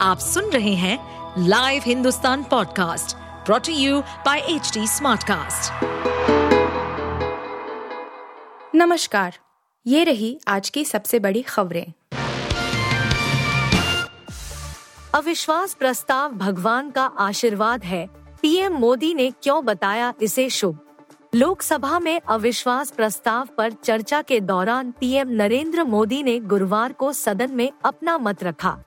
आप सुन रहे हैं live Hindustan podcast brought to you by H smartcast. नमस्कार ये रही आज की सबसे बड़ी खबरें। अविश्वास प्रस्ताव भगवान का आशीर्वाद है। पीएम मोदी ने क्यों बताया इसे शुभ? लोकसभा में अविश्वास प्रस्ताव पर चर्चा के दौरान पीएम नरेंद्र मोदी ने गुरुवार को सदन में अपना मत रखा।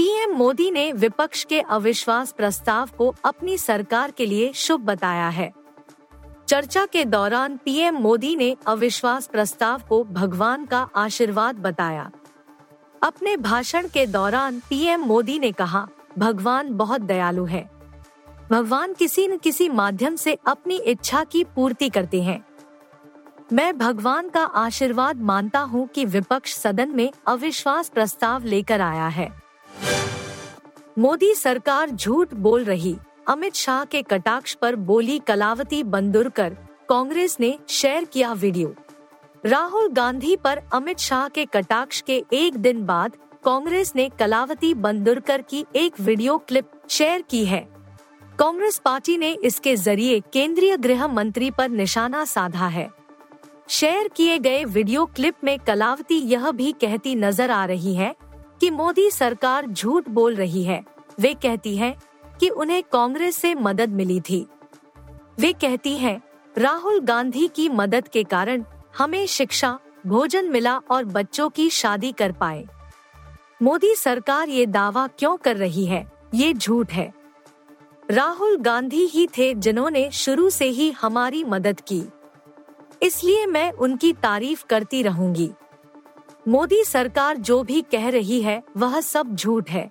पीएम मोदी ने विपक्ष के अविश्वास प्रस्ताव को अपनी सरकार के लिए शुभ बताया है। चर्चा के दौरान पीएम मोदी ने अविश्वास प्रस्ताव को भगवान का आशीर्वाद बताया। अपने भाषण के दौरान पीएम मोदी ने कहा, भगवान बहुत दयालु है। भगवान किसी न किसी माध्यम से अपनी इच्छा की पूर्ति करते हैं। मैं भगवान का आशीर्वाद मानता हूँ कि विपक्ष सदन में अविश्वास प्रस्ताव लेकर आया है। मोदी सरकार झूठ बोल रही। अमित शाह के कटाक्ष पर बोली कलावती बंदुरकर। कांग्रेस ने शेयर किया वीडियो। राहुल गांधी पर अमित शाह के कटाक्ष के एक दिन बाद कांग्रेस ने कलावती बंदुरकर की एक वीडियो क्लिप शेयर की है। कांग्रेस पार्टी ने इसके ज़रिए केंद्रीय गृह मंत्री पर निशाना साधा है। शेयर किए गए वीडियो क्लिप में कलावती यह भी कहती नज़र आ रही है कि मोदी सरकार झूठ बोल रही है। वे कहती है कि उन्हें कांग्रेस से मदद मिली थी। वे कहती है, राहुल गांधी की मदद के कारण हमें शिक्षा, भोजन मिला और बच्चों की शादी कर पाए। मोदी सरकार ये दावा क्यों कर रही है? ये झूठ है। राहुल गांधी ही थे जिन्होंने शुरू से ही हमारी मदद की। इसलिए मैं उनकी तारीफ़ करती रहूँगी। मोदी सरकार जो भी कह रही है, वह सब झूठ है।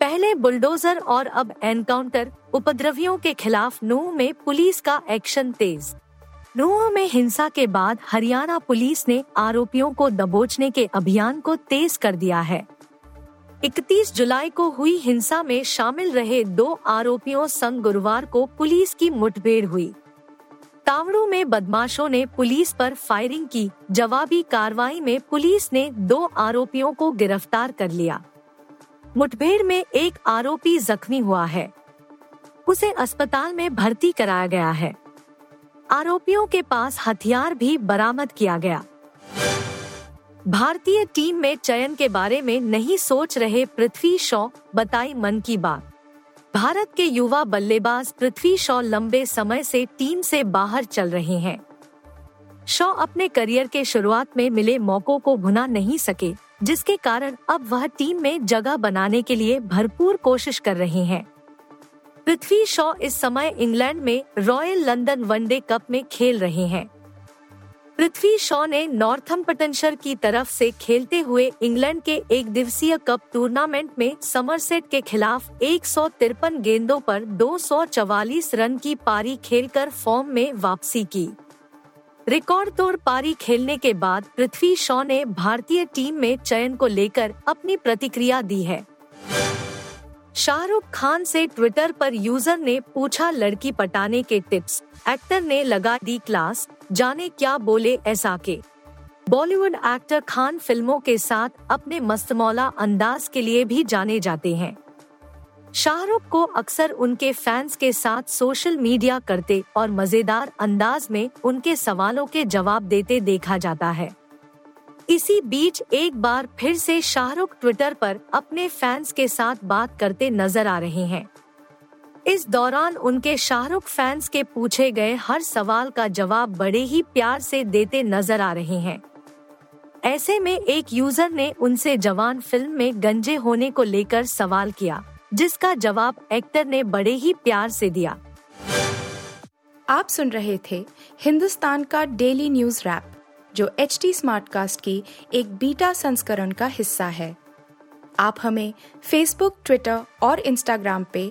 पहले बुलडोजर और अब एनकाउंटर उपद्रवियों के खिलाफ नूह में पुलिस का एक्शन तेज। नूह में हिंसा के बाद हरियाणा पुलिस ने आरोपियों को दबोचने के अभियान को तेज कर दिया है। 31 जुलाई को हुई हिंसा में शामिल रहे दो आरोपियों संग गुरुवार को पुलिस की मुठभेड़ हुई। तावड़ू में बदमाशों ने पुलिस पर फायरिंग की। जवाबी कार्रवाई में पुलिस ने दो आरोपियों को गिरफ़्तार कर लिया। मुठभेड़ में एक आरोपी जख्मी हुआ है। उसे अस्पताल में भर्ती कराया गया है। आरोपियों के पास हथियार भी बरामद किया गया। भारतीय टीम में चयन के बारे में नहीं सोच रहे पृथ्वी शॉ, बताई मन की बात। भारत के युवा बल्लेबाज पृथ्वी शॉ लंबे समय से टीम से बाहर चल रहे हैं। शॉ अपने करियर के शुरुआत में मिले मौकों को भुना नहीं सके, जिसके कारण अब वह टीम में जगह बनाने के लिए भरपूर कोशिश कर रहे हैं। पृथ्वी शॉ इस समय इंग्लैंड में रॉयल लंदन वनडे कप में खेल रहे हैं। पृथ्वी शॉ ने नॉर्थम्पटनशर की तरफ़ से खेलते हुए इंग्लैंड के एक दिवसीय कप टूर्नामेंट में समरसेट के खिलाफ एक सौ तिरपन गेंदों पर 244 रन की पारी खेलकर फॉर्म में वापसी की। रिकॉर्ड तोड़ पारी खेलने के बाद पृथ्वी शॉ ने भारतीय टीम में चयन को लेकर अपनी प्रतिक्रिया दी है। शाहरुख खान से ट्विटर पर यूज़र ने पूछा लड़की पटाने के टिप्स, एक्टर ने लगा दी क्लास जाने क्या बोले ऐसा के। बॉलीवुड एक्टर खान फ़िल्मों के साथ अपने मस्तमौला अंदाज के लिए भी जाने जाते हैं। शाहरुख को अक्सर उनके फैंस के साथ सोशल मीडिया करते और मज़ेदार अंदाज में उनके सवालों के जवाब देते देखा जाता है। इसी बीच एक बार फिर से शाहरुख ट्विटर पर अपने फैंस के साथ बात करते नज़र आ रहे हैं। इस दौरान उनके शाहरुख फैंस के पूछे गए हर सवाल का जवाब बड़े ही प्यार से देते नज़र आ रहे हैं। ऐसे में एक यूज़र ने उनसे जवान फ़िल्म में गंजे होने को लेकर सवाल किया, जिसका जवाब एक्टर ने बड़े ही प्यार से दिया। आप सुन रहे थे हिंदुस्तान का डेली न्यूज़ रैप, जो एच टी स्मार्ट कास्ट की एक बीटा संस्करण का हिस्सा है। आप हमें फेसबुक ट्विटर और इंस्टाग्राम पे